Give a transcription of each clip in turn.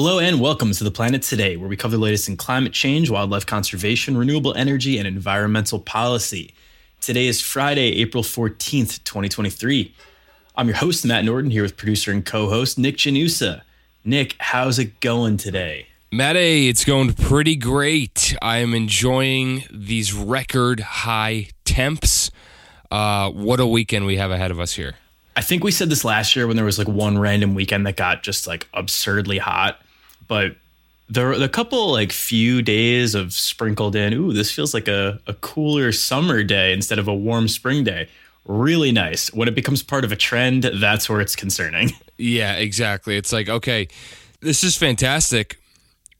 Hello and welcome to the planet today, where we cover the latest in climate change, wildlife conservation, renewable energy, and environmental policy. Today is Friday, April 14th, 2023. I'm your host, Matt Norton, here with producer and co host Nick Janusa. Nick, how's it going today? Matt A, it's going pretty great. I am enjoying these record high temps. Uh, what a weekend we have ahead of us here. I think we said this last year when there was like one random weekend that got just like absurdly hot but there the couple like few days of sprinkled in ooh this feels like a, a cooler summer day instead of a warm spring day. Really nice. When it becomes part of a trend that's where it's concerning. Yeah exactly. It's like okay this is fantastic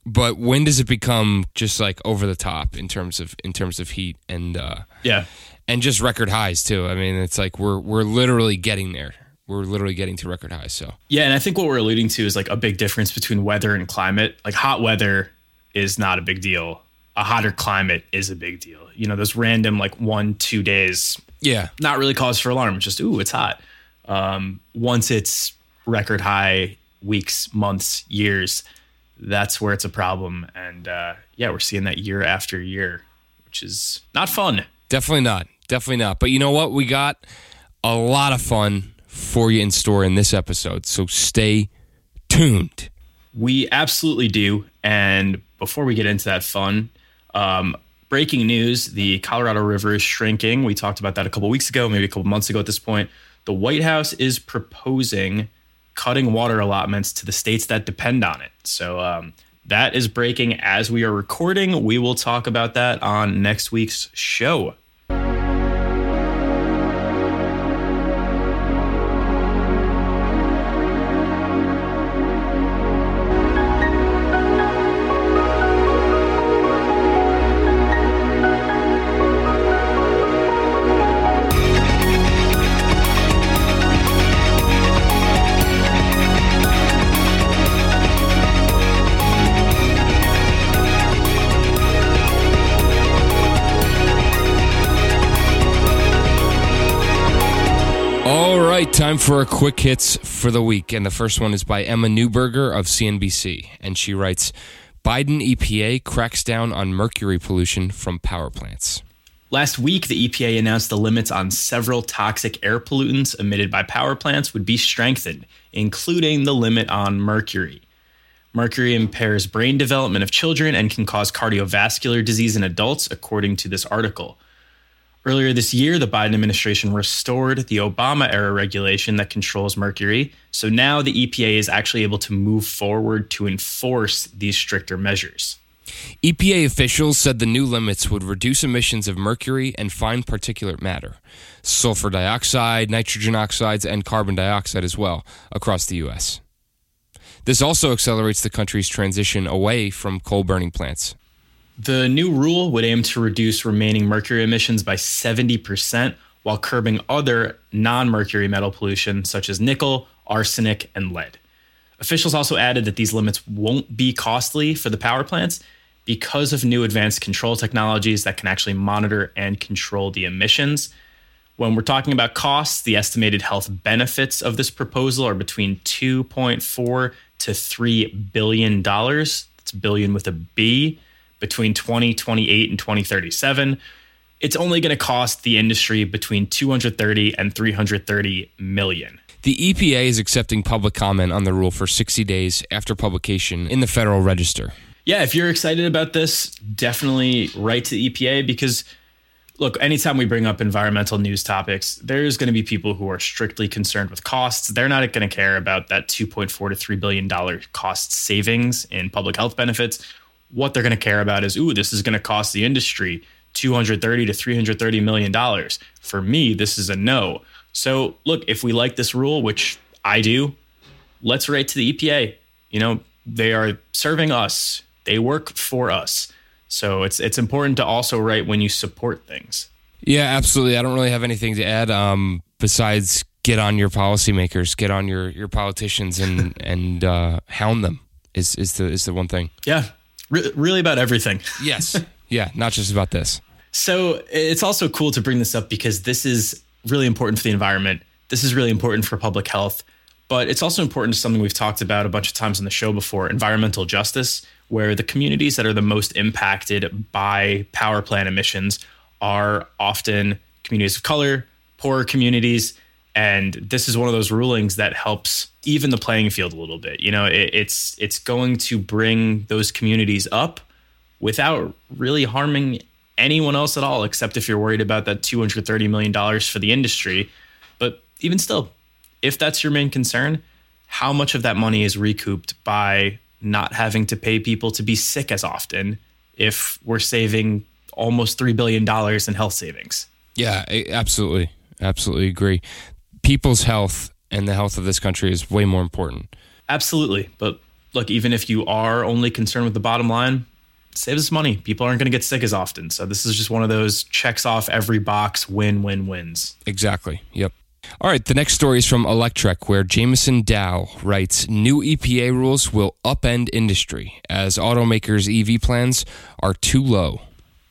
but when does it become just like over the top in terms of in terms of heat and uh yeah. and just record highs too? I mean it's like we're we're literally getting there we're literally getting to record highs. So yeah, and I think what we're alluding to is like a big difference between weather and climate. Like hot weather is not a big deal. A hotter climate is a big deal. You know, those random like one two days. Yeah, not really cause for alarm. Just ooh, it's hot. Um, once it's record high weeks, months, years, that's where it's a problem. And uh, yeah, we're seeing that year after year, which is not fun. Definitely not. Definitely not. But you know what? We got a lot of fun for you in store in this episode. So stay tuned. We absolutely do. And before we get into that fun, um, breaking news the Colorado River is shrinking. We talked about that a couple weeks ago, maybe a couple months ago at this point. The White House is proposing cutting water allotments to the states that depend on it. So um, that is breaking as we are recording. We will talk about that on next week's show. Time for a quick hits for the week. And the first one is by Emma Newburger of CNBC. And she writes Biden EPA cracks down on mercury pollution from power plants. Last week, the EPA announced the limits on several toxic air pollutants emitted by power plants would be strengthened, including the limit on mercury. Mercury impairs brain development of children and can cause cardiovascular disease in adults, according to this article. Earlier this year, the Biden administration restored the Obama era regulation that controls mercury. So now the EPA is actually able to move forward to enforce these stricter measures. EPA officials said the new limits would reduce emissions of mercury and fine particulate matter, sulfur dioxide, nitrogen oxides, and carbon dioxide as well across the U.S. This also accelerates the country's transition away from coal burning plants. The new rule would aim to reduce remaining mercury emissions by 70% while curbing other non mercury metal pollution such as nickel, arsenic, and lead. Officials also added that these limits won't be costly for the power plants because of new advanced control technologies that can actually monitor and control the emissions. When we're talking about costs, the estimated health benefits of this proposal are between 2.4 to 3 billion dollars. It's billion with a B between 2028 and 2037, it's only going to cost the industry between 230 and 330 million. The EPA is accepting public comment on the rule for 60 days after publication in the Federal Register. Yeah, if you're excited about this, definitely write to the EPA because look, anytime we bring up environmental news topics, there's going to be people who are strictly concerned with costs. They're not going to care about that 2.4 to 3 billion dollar cost savings in public health benefits what they're going to care about is, ooh, this is going to cost the industry 230 to 330 million dollars. For me, this is a no. So, look, if we like this rule, which I do, let's write to the EPA. You know, they are serving us. They work for us. So, it's it's important to also write when you support things. Yeah, absolutely. I don't really have anything to add um, besides get on your policymakers, get on your your politicians and and uh, hound them is is the is the one thing. Yeah, Re- really about everything. yes. Yeah, not just about this. So it's also cool to bring this up because this is really important for the environment. This is really important for public health. But it's also important to something we've talked about a bunch of times on the show before environmental justice, where the communities that are the most impacted by power plant emissions are often communities of color, poorer communities. And this is one of those rulings that helps even the playing field a little bit. You know, it, it's it's going to bring those communities up without really harming anyone else at all, except if you're worried about that $230 million for the industry. But even still, if that's your main concern, how much of that money is recouped by not having to pay people to be sick as often if we're saving almost $3 billion in health savings? Yeah, absolutely. Absolutely agree. People's health and the health of this country is way more important. Absolutely. But look, even if you are only concerned with the bottom line, saves us money. People aren't going to get sick as often. So this is just one of those checks off every box win win wins. Exactly. Yep. All right, the next story is from Electrek, where Jameson Dow writes New EPA rules will upend industry as automakers' EV plans are too low.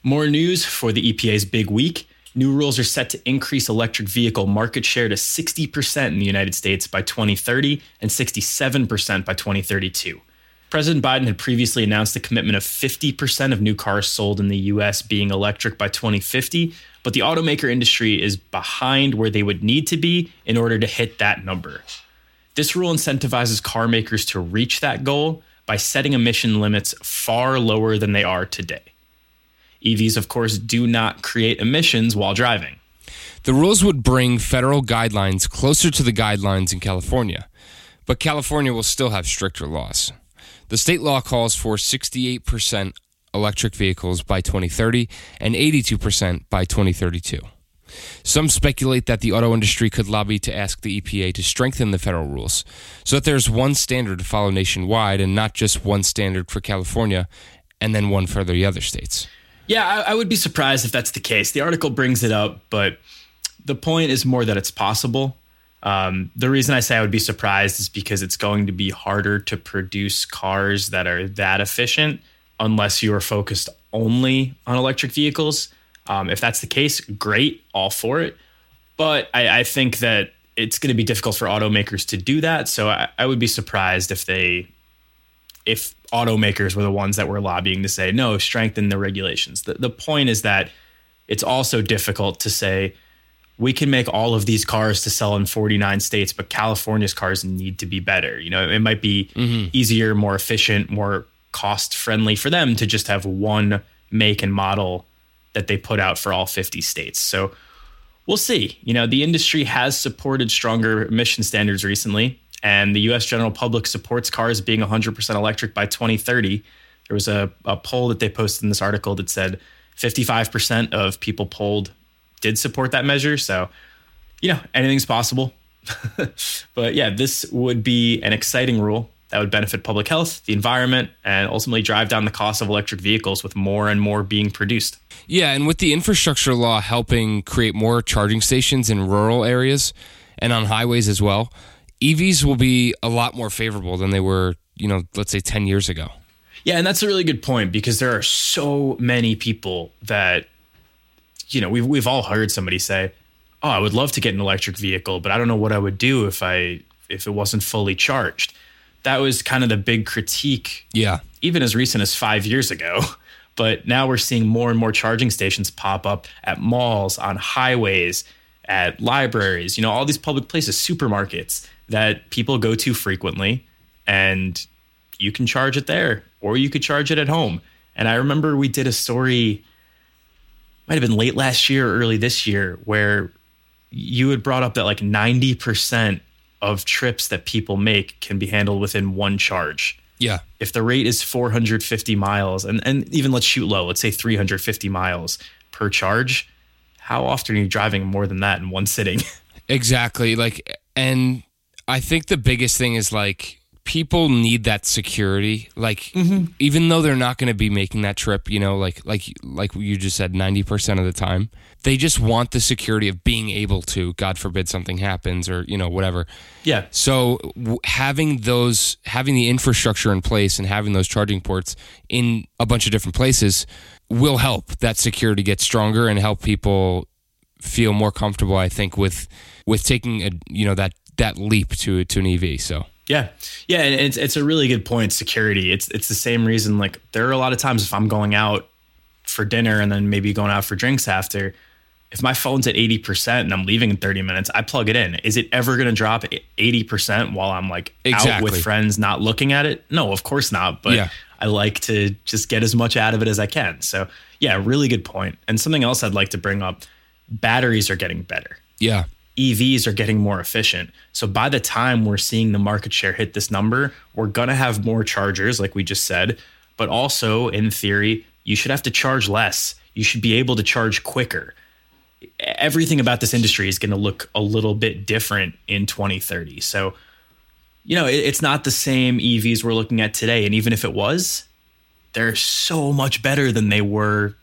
More news for the EPA's big week. New rules are set to increase electric vehicle market share to 60% in the United States by 2030 and 67% by 2032. President Biden had previously announced a commitment of 50% of new cars sold in the US being electric by 2050, but the automaker industry is behind where they would need to be in order to hit that number. This rule incentivizes car makers to reach that goal by setting emission limits far lower than they are today. EVs, of course, do not create emissions while driving. The rules would bring federal guidelines closer to the guidelines in California, but California will still have stricter laws. The state law calls for 68% electric vehicles by 2030 and 82% by 2032. Some speculate that the auto industry could lobby to ask the EPA to strengthen the federal rules so that there's one standard to follow nationwide and not just one standard for California and then one for the other states. Yeah, I, I would be surprised if that's the case. The article brings it up, but the point is more that it's possible. Um, the reason I say I would be surprised is because it's going to be harder to produce cars that are that efficient unless you are focused only on electric vehicles. Um, if that's the case, great, all for it. But I, I think that it's going to be difficult for automakers to do that. So I, I would be surprised if they, if automakers were the ones that were lobbying to say no, strengthen the regulations. The the point is that it's also difficult to say we can make all of these cars to sell in 49 states, but California's cars need to be better. You know, it might be mm-hmm. easier, more efficient, more cost friendly for them to just have one make and model that they put out for all 50 states. So we'll see. You know, the industry has supported stronger emission standards recently, and the US general public supports cars being 100% electric by 2030. There was a, a poll that they posted in this article that said 55% of people polled did support that measure. So, you know, anything's possible. but yeah, this would be an exciting rule that would benefit public health, the environment, and ultimately drive down the cost of electric vehicles with more and more being produced. Yeah, and with the infrastructure law helping create more charging stations in rural areas and on highways as well, EVs will be a lot more favorable than they were, you know, let's say 10 years ago. Yeah, and that's a really good point because there are so many people that you know, we've we've all heard somebody say, "Oh, I would love to get an electric vehicle, but I don't know what I would do if I if it wasn't fully charged." That was kind of the big critique. Yeah. Even as recent as 5 years ago. But now we're seeing more and more charging stations pop up at malls, on highways, at libraries, you know, all these public places, supermarkets that people go to frequently and you can charge it there or you could charge it at home. And I remember we did a story might have been late last year or early this year where you had brought up that like 90% of trips that people make can be handled within one charge. Yeah. If the rate is 450 miles and, and even let's shoot low, let's say 350 miles per charge, how often are you driving more than that in one sitting? exactly. Like, and I think the biggest thing is like, people need that security. Like mm-hmm. even though they're not going to be making that trip you know like like like you just said 90% of the time they just want the security of being able to god forbid something happens or you know whatever. Yeah. So w- having those having the infrastructure in place and having those charging ports in a bunch of different places will help. That security get stronger and help people feel more comfortable i think with with taking a you know that that leap to to an EV. So Yeah, yeah, and it's it's a really good point. Security. It's it's the same reason. Like there are a lot of times if I'm going out for dinner and then maybe going out for drinks after, if my phone's at eighty percent and I'm leaving in thirty minutes, I plug it in. Is it ever going to drop eighty percent while I'm like out with friends, not looking at it? No, of course not. But Yeah. I like to just get as much out of it as I can. So yeah, really good point. And something else I'd like to bring up: batteries are getting better. yeah, EVs are getting more efficient. So by the time we're seeing the market share hit this number, we're going to have more chargers, like we just said. But also, in theory, you should have to charge less. You should be able to charge quicker. Everything about this industry is going to look a little bit different in 2030. So, you know, it, it's not the same EVs we're looking at today. And even if it was, they're so much better than they were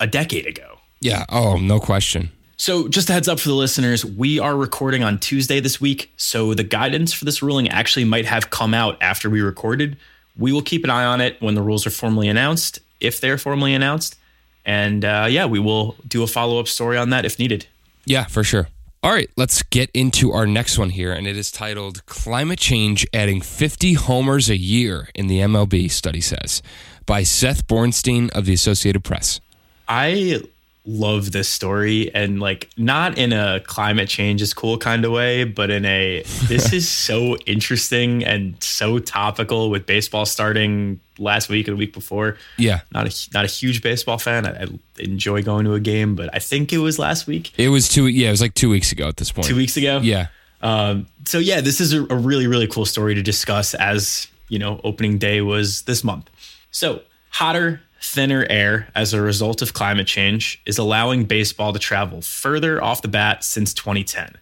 a decade ago. yeah. Oh, no question. So, just a heads up for the listeners, we are recording on Tuesday this week. So, the guidance for this ruling actually might have come out after we recorded. We will keep an eye on it when the rules are formally announced, if they're formally announced. And uh, yeah, we will do a follow up story on that if needed. Yeah, for sure. All right, let's get into our next one here, and it is titled Climate Change Adding 50 Homers a Year in the MLB, study says, by Seth Borenstein of the Associated Press. I love this story and like not in a climate change is cool kind of way, but in a this is so interesting and so topical with baseball starting last week and the week before. Yeah, not a not a huge baseball fan. I, I enjoy going to a game, but I think it was last week, it was two. Yeah, it was like two weeks ago at this point. two weeks ago. Yeah, Um, so yeah, this is a, a really really cool story to discuss. As you know, opening day was this month. So hotter, thinner air as a result of climate change is allowing baseball to travel further off the bat since 2010.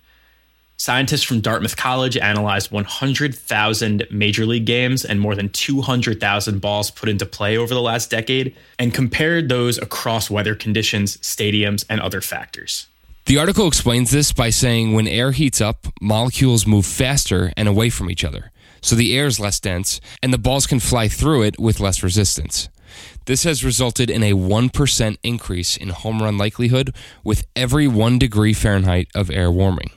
Scientists from Dartmouth College analyzed 100,000 major league games and more than 200,000 balls put into play over the last decade and compared those across weather conditions, stadiums, and other factors. The article explains this by saying when air heats up, molecules move faster and away from each other. So the air is less dense and the balls can fly through it with less resistance. This has resulted in a 1% increase in home run likelihood with every 1 degree Fahrenheit of air warming.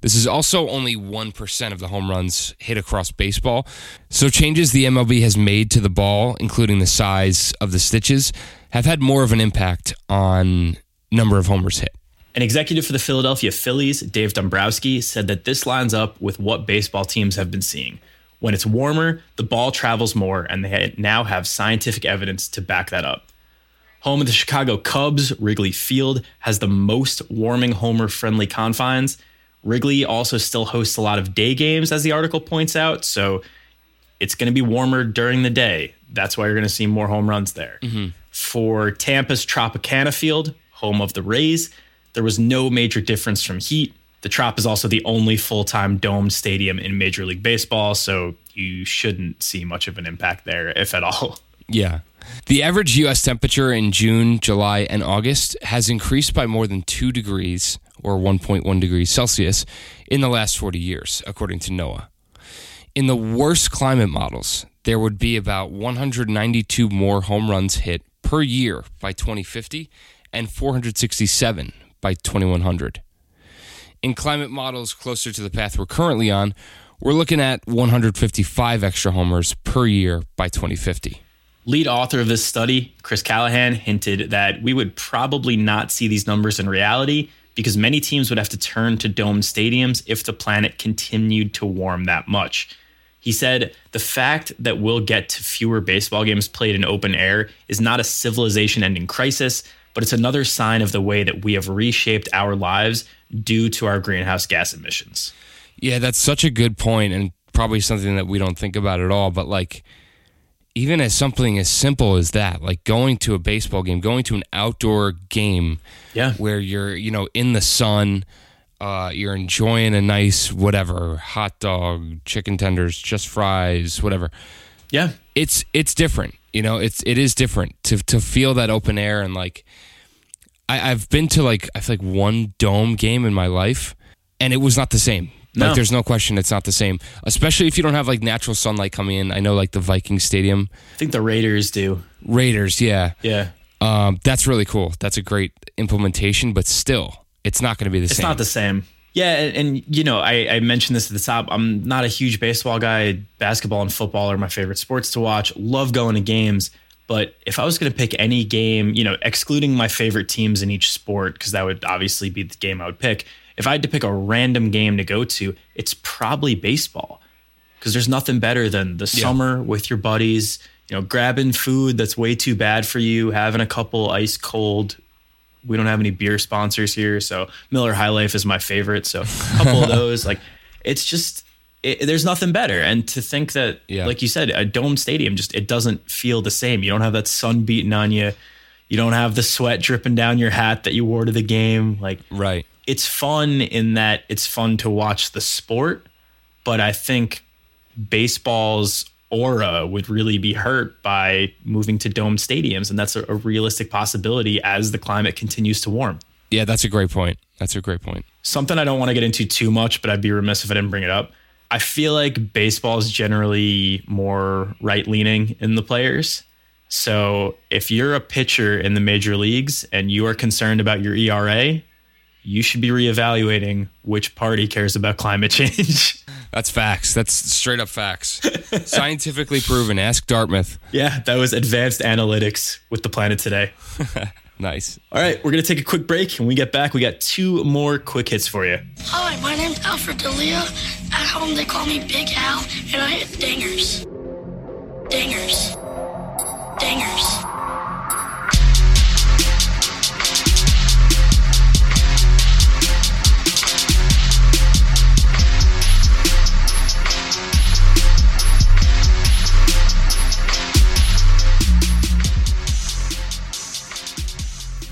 This is also only 1% of the home runs hit across baseball. So, changes the MLB has made to the ball, including the size of the stitches, have had more of an impact on number of homers hit. An executive for the Philadelphia Phillies, Dave Dombrowski, said that this lines up with what baseball teams have been seeing. When it's warmer, the ball travels more, and they now have scientific evidence to back that up. Home of the Chicago Cubs, Wrigley Field has the most warming homer friendly confines. Wrigley also still hosts a lot of day games, as the article points out, so it's going to be warmer during the day. That's why you're going to see more home runs there. Mm-hmm. For Tampa's Tropicana Field, home of the Rays, there was no major difference from heat. The Trop is also the only full time domed stadium in Major League Baseball, so you shouldn't see much of an impact there, if at all. Yeah. The average U.S. temperature in June, July, and August has increased by more than 2 degrees or 1.1 degrees Celsius in the last 40 years, according to NOAA. In the worst climate models, there would be about 192 more home runs hit per year by 2050 and 467 by 2100. In climate models closer to the path we're currently on, we're looking at 155 extra homers per year by 2050. Lead author of this study, Chris Callahan, hinted that we would probably not see these numbers in reality because many teams would have to turn to domed stadiums if the planet continued to warm that much. He said the fact that we'll get to fewer baseball games played in open air is not a civilization ending crisis, but it's another sign of the way that we have reshaped our lives due to our greenhouse gas emissions. Yeah, that's such a good point and probably something that we don't think about at all. But like, even as something as simple as that, like going to a baseball game, going to an outdoor game Yeah. where you're, you know, in the sun, uh, you're enjoying a nice whatever hot dog, chicken tenders, just fries, whatever. Yeah. It's it's different, you know. It's it is different to to feel that open air and like. I, I've been to like I feel like one dome game in my life, and it was not the same. No. Like, there's no question it's not the same. Especially if you don't have like natural sunlight coming in. I know like the Viking Stadium, I think the Raiders do. Raiders, yeah, Yeah. um, that's really cool. That's a great implementation, but still, it's not going to be the It's same. It's not the same. Yeah, and, and, you know, I, I mentioned this at the top. I'm not a huge baseball guy. Basketball and football are my favorite sports to watch. Love going to games. But if I was going to pick any game, you know, excluding my favorite teams in each sport, because that would obviously be the game I would pick. If I had to pick a random game to go to, it's probably baseball, because there's nothing better than the Yeah. summer with your buddies. You know, grabbing food that's way too bad for you, having a couple ice cold we don't have any beer sponsors here, so Miller High Life is my favorite. So a couple of those, like it's just it, there's nothing better. And to think that, Yeah. like you said, a dome stadium just it doesn't feel the same. You don't have that sun beating on you. You don't have the sweat dripping down your hat that you wore to the game. Like Right. it's fun in that it's fun to watch the sport, but I think baseball's aura would really be hurt by moving to dome stadiums, and that's a, a realistic possibility as the climate continues to warm. Yeah, that's a great point. That's a great point. Something I don't want to get into too much, but I'd be remiss if I didn't bring it up. I feel like baseball is generally more right leaning in the players. So if you're a pitcher in the major leagues and you are concerned about your ERA, you should be reevaluating which party cares about climate change. That's facts. That's straight up facts. Scientifically proven. Ask Dartmouth. yeah, that was advanced analytics with the planet today. Nice. All right, we're going to take a quick break. When we get back, we got two more quick hits for you. Hi, my name's Alfred Delia. At home, they call me Big Al, and I hit dingers. Dingers. Dingers.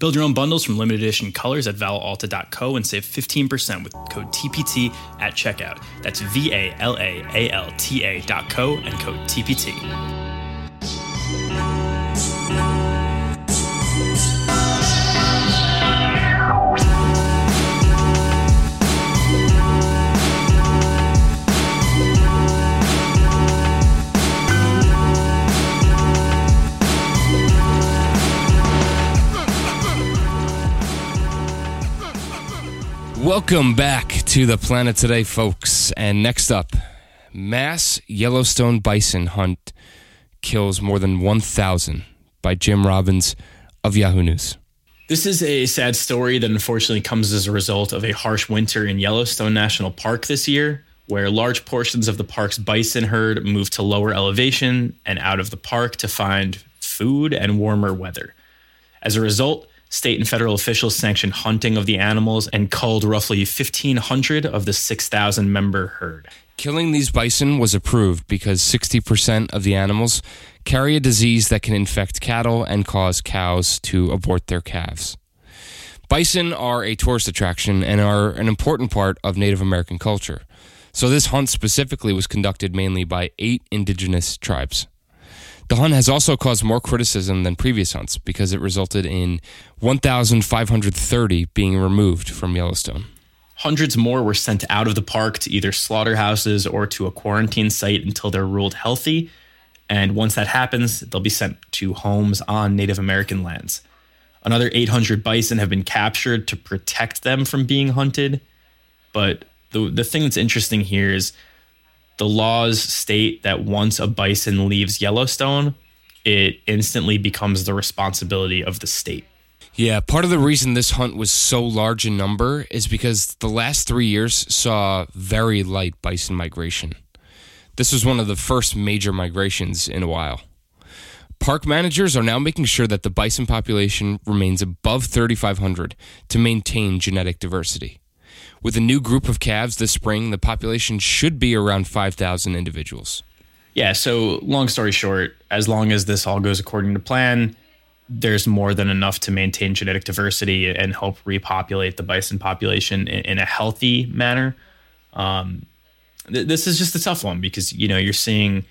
Build your own bundles from limited edition colors at valalta.co and save 15% with code TPT at checkout. That's V A L A A L T A dot co and code TPT. Welcome back to the planet today, folks. And next up, mass Yellowstone bison hunt kills more than 1,000 by Jim Robbins of Yahoo News. This is a sad story that unfortunately comes as a result of a harsh winter in Yellowstone National Park this year, where large portions of the park's bison herd moved to lower elevation and out of the park to find food and warmer weather. As a result, state and federal officials sanctioned hunting of the animals and culled roughly 1,500 of the 6,000 member herd. Killing these bison was approved because 60% of the animals carry a disease that can infect cattle and cause cows to abort their calves. Bison are a tourist attraction and are an important part of Native American culture. So, this hunt specifically was conducted mainly by eight indigenous tribes. The hunt has also caused more criticism than previous hunts because it resulted in 1,530 being removed from Yellowstone. Hundreds more were sent out of the park to either slaughterhouses or to a quarantine site until they're ruled healthy. And once that happens, they'll be sent to homes on Native American lands. Another 800 bison have been captured to protect them from being hunted. But the, the thing that's interesting here is the laws state that once a bison leaves Yellowstone, it instantly becomes the responsibility of the state. Yeah, part of the reason this hunt was so large in number is because the last three years saw very light bison migration. This was one of the first major migrations in a while. Park managers are now making sure that the bison population remains above 3,500 to maintain genetic diversity. With a new group of calves this spring, the population should be around 5,000 individuals. Yeah, so long story short, as long as this all goes according to plan, there's more than enough to maintain genetic diversity and help repopulate the bison population in, in a healthy manner. Um, th- this is just a tough one because you know you're seeing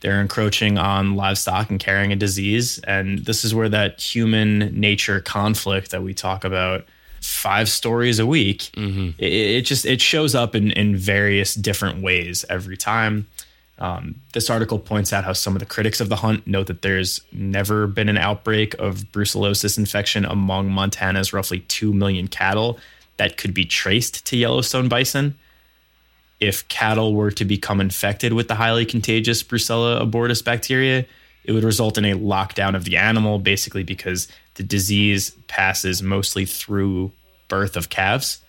they're encroaching on livestock and carrying a disease, and this is where that human nature conflict that we talk about five stories a week it, it just it shows up in in various different ways every time um, this article points out how some of the critics of the hunt note that there's never been an outbreak of brucellosis infection among Montana's roughly 2 million cattle that could be traced to Yellowstone bison. If cattle were to become infected with the highly contagious Brucella abortus bacteria, it would result in a lockdown of the animal, basically because the disease passes mostly through birth of calves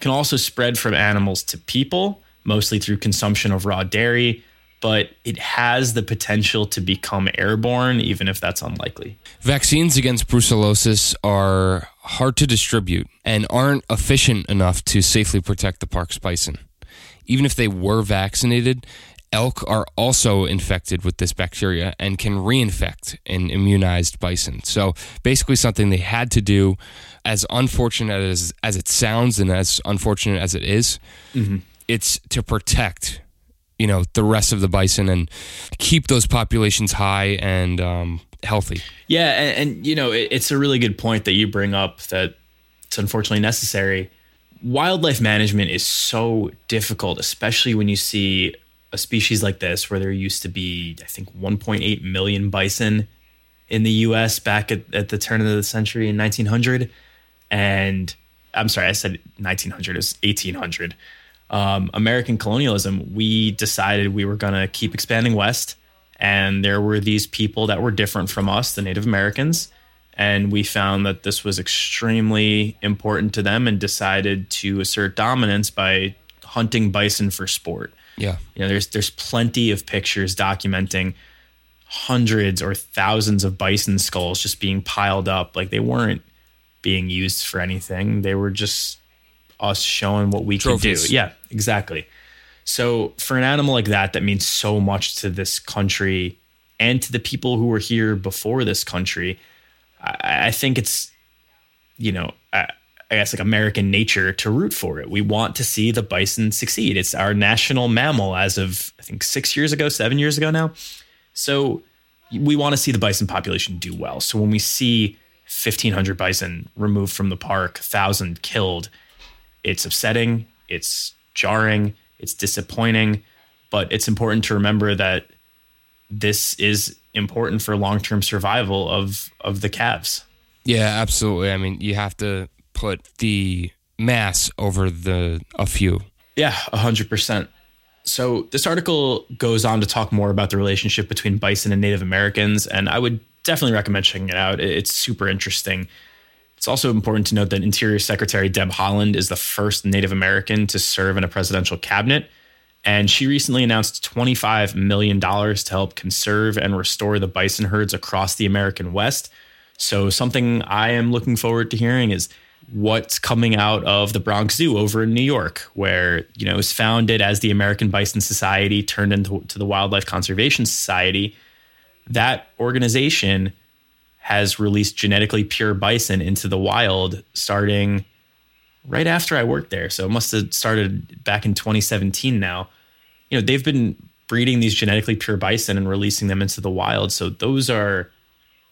can also spread from animals to people, mostly through consumption of raw dairy, but it has the potential to become airborne, even if that's unlikely. Vaccines against brucellosis are hard to distribute and aren't efficient enough to safely protect the park's bison. Even if they were vaccinated, elk are also infected with this bacteria and can reinfect an immunized bison. So basically, something they had to do, as unfortunate as, as it sounds and as unfortunate as it is, it's to protect you know the rest of the bison and keep those populations high and um, healthy. Yeah, and, and you know, it, it's a really good point that you bring up that it's unfortunately necessary. Wildlife management is so difficult, especially when you see a species like this where there used to be, I think, 1.8 million bison in the US back at, at the turn of the century in 1900. And I'm sorry, I said 1900, it was 1800. Um, American colonialism, we decided we were going to keep expanding west. And there were these people that were different from us, the Native Americans. And we found that this was extremely important to them and decided to assert dominance by hunting bison for sport. Yeah. You know, there's there's plenty of pictures documenting hundreds or thousands of bison skulls just being piled up. Like they weren't being used for anything. They were just us showing what we Trophies. could do. Yeah, exactly. So for an animal like that, that means so much to this country and to the people who were here before this country. I, I think it's, you know, I, I guess like American nature to root for it. We want to see the bison succeed. It's our national mammal as of I think six years ago, seven years ago now. So we want to see the bison population do well. So when we see 1,500 bison removed from the park, 1,000 killed, it's upsetting, it's jarring, it's disappointing, but it's important to remember that this is important for long-term survival of of the calves. Yeah, absolutely. I mean, you have to put the mass over the a few. Yeah, 100%. So this article goes on to talk more about the relationship between bison and Native Americans, and I would definitely recommend checking it out. It's super interesting. It's also important to note that Interior Secretary Deb Haaland is the first Native American to serve in a presidential cabinet. And she recently announced $25 million to help conserve and restore the bison herds across the American West. So, something I am looking forward to hearing is what's coming out of the Bronx Zoo over in New York, where, you know, it was founded as the American Bison Society, turned into to the Wildlife Conservation Society. That organization has released genetically pure bison into the wild starting right after I worked there. So it must have started back in 2017 now. You know, they've been breeding these genetically pure bison and releasing them into the wild. So those are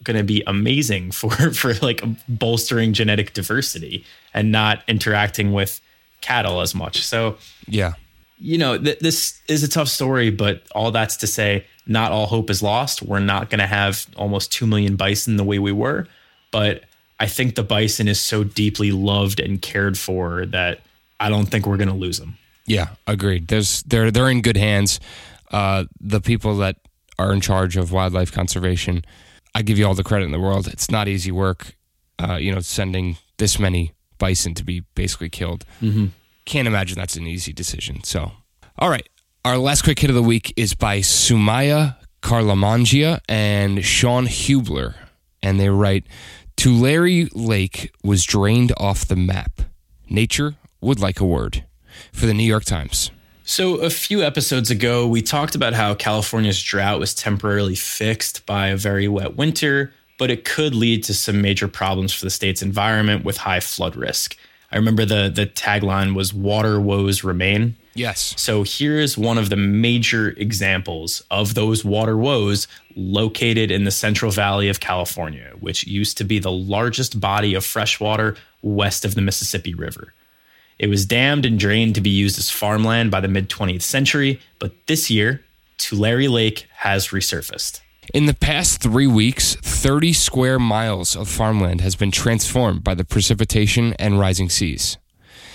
going to be amazing for for like bolstering genetic diversity and not interacting with cattle as much. So Yeah. you know, th- this is a tough story, but all that's to say, not all hope is lost. We're not going to have almost 2 million bison the way we were, but I think the bison is so deeply loved and cared for that I don't think we're going to lose them. Yeah, agreed. There's they're they're in good hands. Uh, the people that are in charge of wildlife conservation, I give you all the credit in the world. It's not easy work. Uh, you know, sending this many bison to be basically killed. Can't imagine that's an easy decision. So, all right, our last quick hit of the week is by Soumya Karlamangla and Shawn Hubler, and they write. Tulare Lake was drained off the map. Nature would like a word. For the New York Times. So, a few episodes ago, we talked about how California's drought was temporarily fixed by a very wet winter, but it could lead to some major problems for the state's environment with high flood risk. I remember the, the tagline was Water Woes Remain. Yes. So here's one of the major examples of those water woes located in the Central Valley of California, which used to be the largest body of fresh water west of the Mississippi River. It was dammed and drained to be used as farmland by the mid 20th century, but this year, Tulare Lake has resurfaced. In the past three weeks, 30 square miles of farmland has been transformed by the precipitation and rising seas.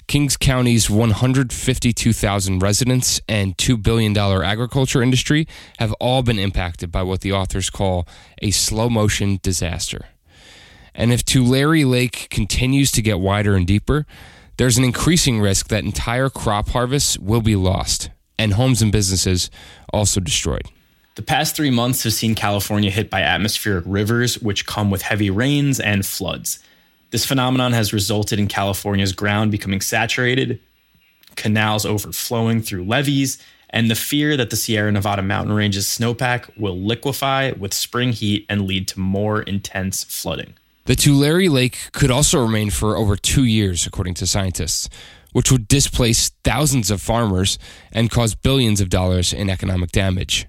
Kings County's 152,000 residents and $2 billion agriculture industry have all been impacted by what the authors call a slow motion disaster. And if Tulare Lake continues to get wider and deeper, there's an increasing risk that entire crop harvests will be lost and homes and businesses also destroyed. The past three months have seen California hit by atmospheric rivers, which come with heavy rains and floods. This phenomenon has resulted in California's ground becoming saturated, canals overflowing through levees, and the fear that the Sierra Nevada mountain range's snowpack will liquefy with spring heat and lead to more intense flooding. The Tulare Lake could also remain for over two years, according to scientists, which would displace thousands of farmers and cause billions of dollars in economic damage.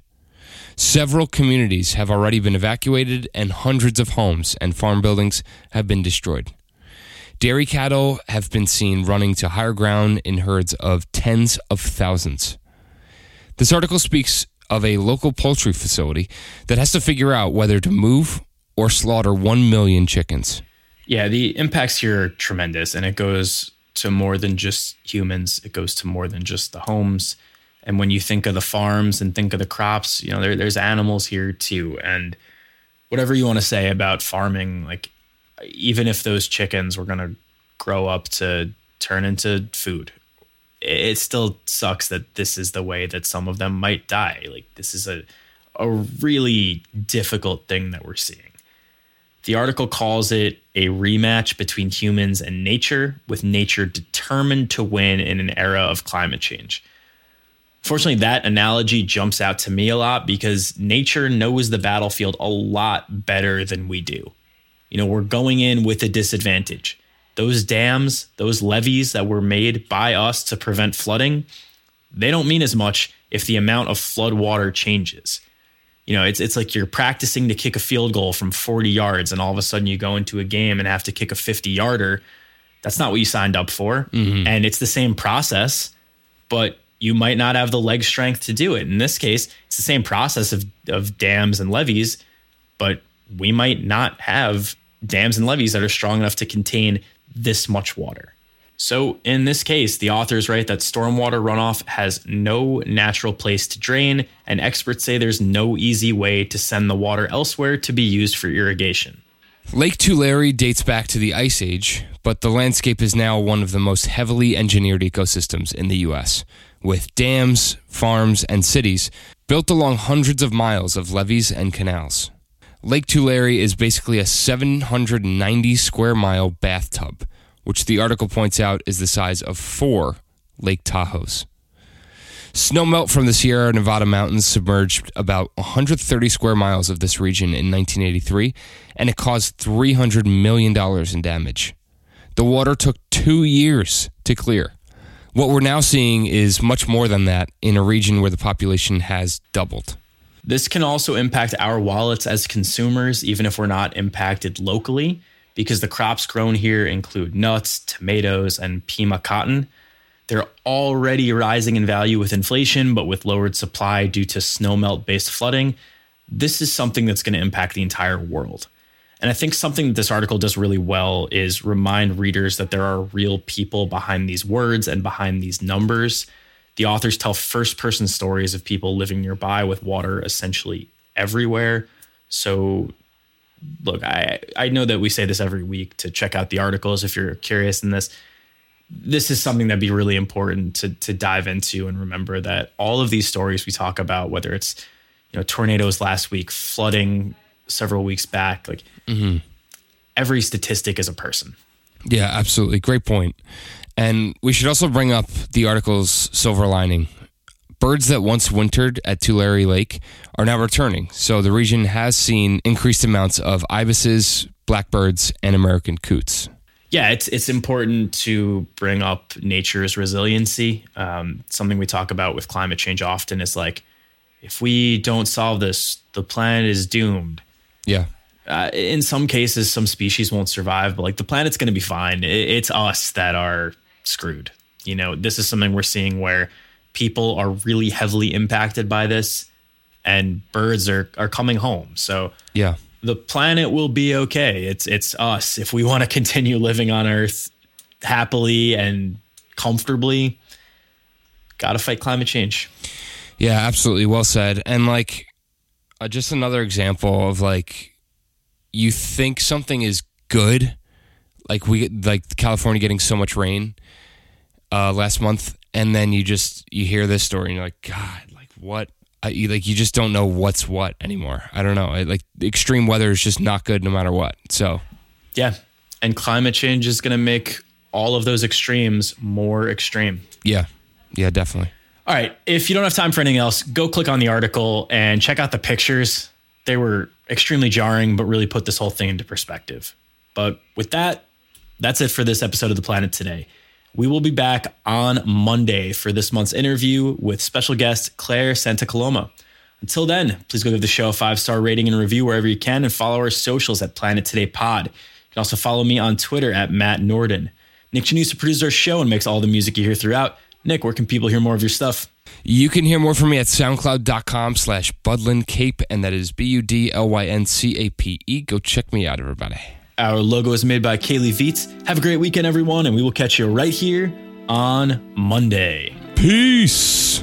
Several communities have already been evacuated, and hundreds of homes and farm buildings have been destroyed. Dairy cattle have been seen running to higher ground in herds of tens of thousands. This article speaks of a local poultry facility that has to figure out whether to move or slaughter 1 million chickens. Yeah, the impacts here are tremendous, and it goes to more than just humans, it goes to more than just the homes and when you think of the farms and think of the crops, you know, there, there's animals here too. And whatever you want to say about farming, like even if those chickens were going to grow up to turn into food, it still sucks that this is the way that some of them might die. Like this is a a really difficult thing that we're seeing. The article calls it a rematch between humans and nature, with nature determined to win in an era of climate change. Fortunately, that analogy jumps out to me a lot because nature knows the battlefield a lot better than we do. You know, we're going in with a disadvantage. Those dams, those levees that were made by us to prevent flooding, they don't mean as much if the amount of flood water changes. You know, it's it's like you're practicing to kick a field goal from 40 yards and all of a sudden you go into a game and have to kick a 50 yarder. That's not what you signed up for. Mm-hmm. And it's the same process, but you might not have the leg strength to do it. In this case, it's the same process of, of dams and levees, but we might not have dams and levees that are strong enough to contain this much water. So, in this case, the authors write that stormwater runoff has no natural place to drain, and experts say there's no easy way to send the water elsewhere to be used for irrigation. Lake Tulare dates back to the Ice Age, but the landscape is now one of the most heavily engineered ecosystems in the U.S with dams, farms, and cities built along hundreds of miles of levees and canals. Lake Tulare is basically a 790 square mile bathtub, which the article points out is the size of four Lake Tahoes. Snowmelt from the Sierra Nevada mountains submerged about 130 square miles of this region in 1983, and it caused $300 million in damage. The water took two years to clear. What we're now seeing is much more than that in a region where the population has doubled. This can also impact our wallets as consumers, even if we're not impacted locally, because the crops grown here include nuts, tomatoes, and Pima cotton. They're already rising in value with inflation, but with lowered supply due to snowmelt based flooding, this is something that's going to impact the entire world. And I think something that this article does really well is remind readers that there are real people behind these words and behind these numbers. The authors tell first person stories of people living nearby with water essentially everywhere. So, look, I, I know that we say this every week to check out the articles if you're curious in this. This is something that'd be really important to, to dive into and remember that all of these stories we talk about, whether it's you know tornadoes last week, flooding several weeks back. Like mm-hmm. every statistic is a person. Yeah, absolutely. Great point. And we should also bring up the article's silver lining. Birds that once wintered at Tulare Lake are now returning. So the region has seen increased amounts of ibises, blackbirds, and American coots. yeah, it's it's important to bring up nature's resiliency. Um, something we talk about with climate change often is like, if we don't solve this, the planet is doomed. Yeah. Uh, in some cases, some species won't survive, but like the planet's going to be fine. It, it's us that are screwed. You know, this is something we're seeing where people are really heavily impacted by this, and birds are are coming home. So Yeah. the planet will be okay. It's it's us. If we want to continue living on Earth happily and comfortably, got to fight climate change. Yeah, absolutely. Well said. And like, uh, just another example of like, you think something is good, like we like California getting so much rain uh, last month, and then you just you hear this story and you're like, God, like what? I, like you just don't know what's what anymore. I don't know. I, like extreme weather is just not good no matter what. So Yeah, and climate change is going to make all of those extremes more extreme. yeah, yeah, definitely. All right. If you don't have time for anything else, go click on the article and check out the pictures. They were extremely jarring, but really put this whole thing into perspective. But with that, that's it for this episode of The Planet Today. We will be back on Monday for this month's interview with special guest Claire Santa Coloma. Until then, please go give the show a five star rating and review wherever you can and follow our socials at Planet Today Pod. You can also follow me on Twitter at Matt Norden. Nick Janusa produces our show and makes all the music you hear throughout. Nick, where can people hear more of your stuff? You can hear more from me at soundcloud.com slash Budlyn Cape, and that is B U D L Y N C A P E. Go check me out, everybody. Our logo is made by Kaylee Vietz. Have a great weekend, everyone, and we will catch you right here on Monday. Peace.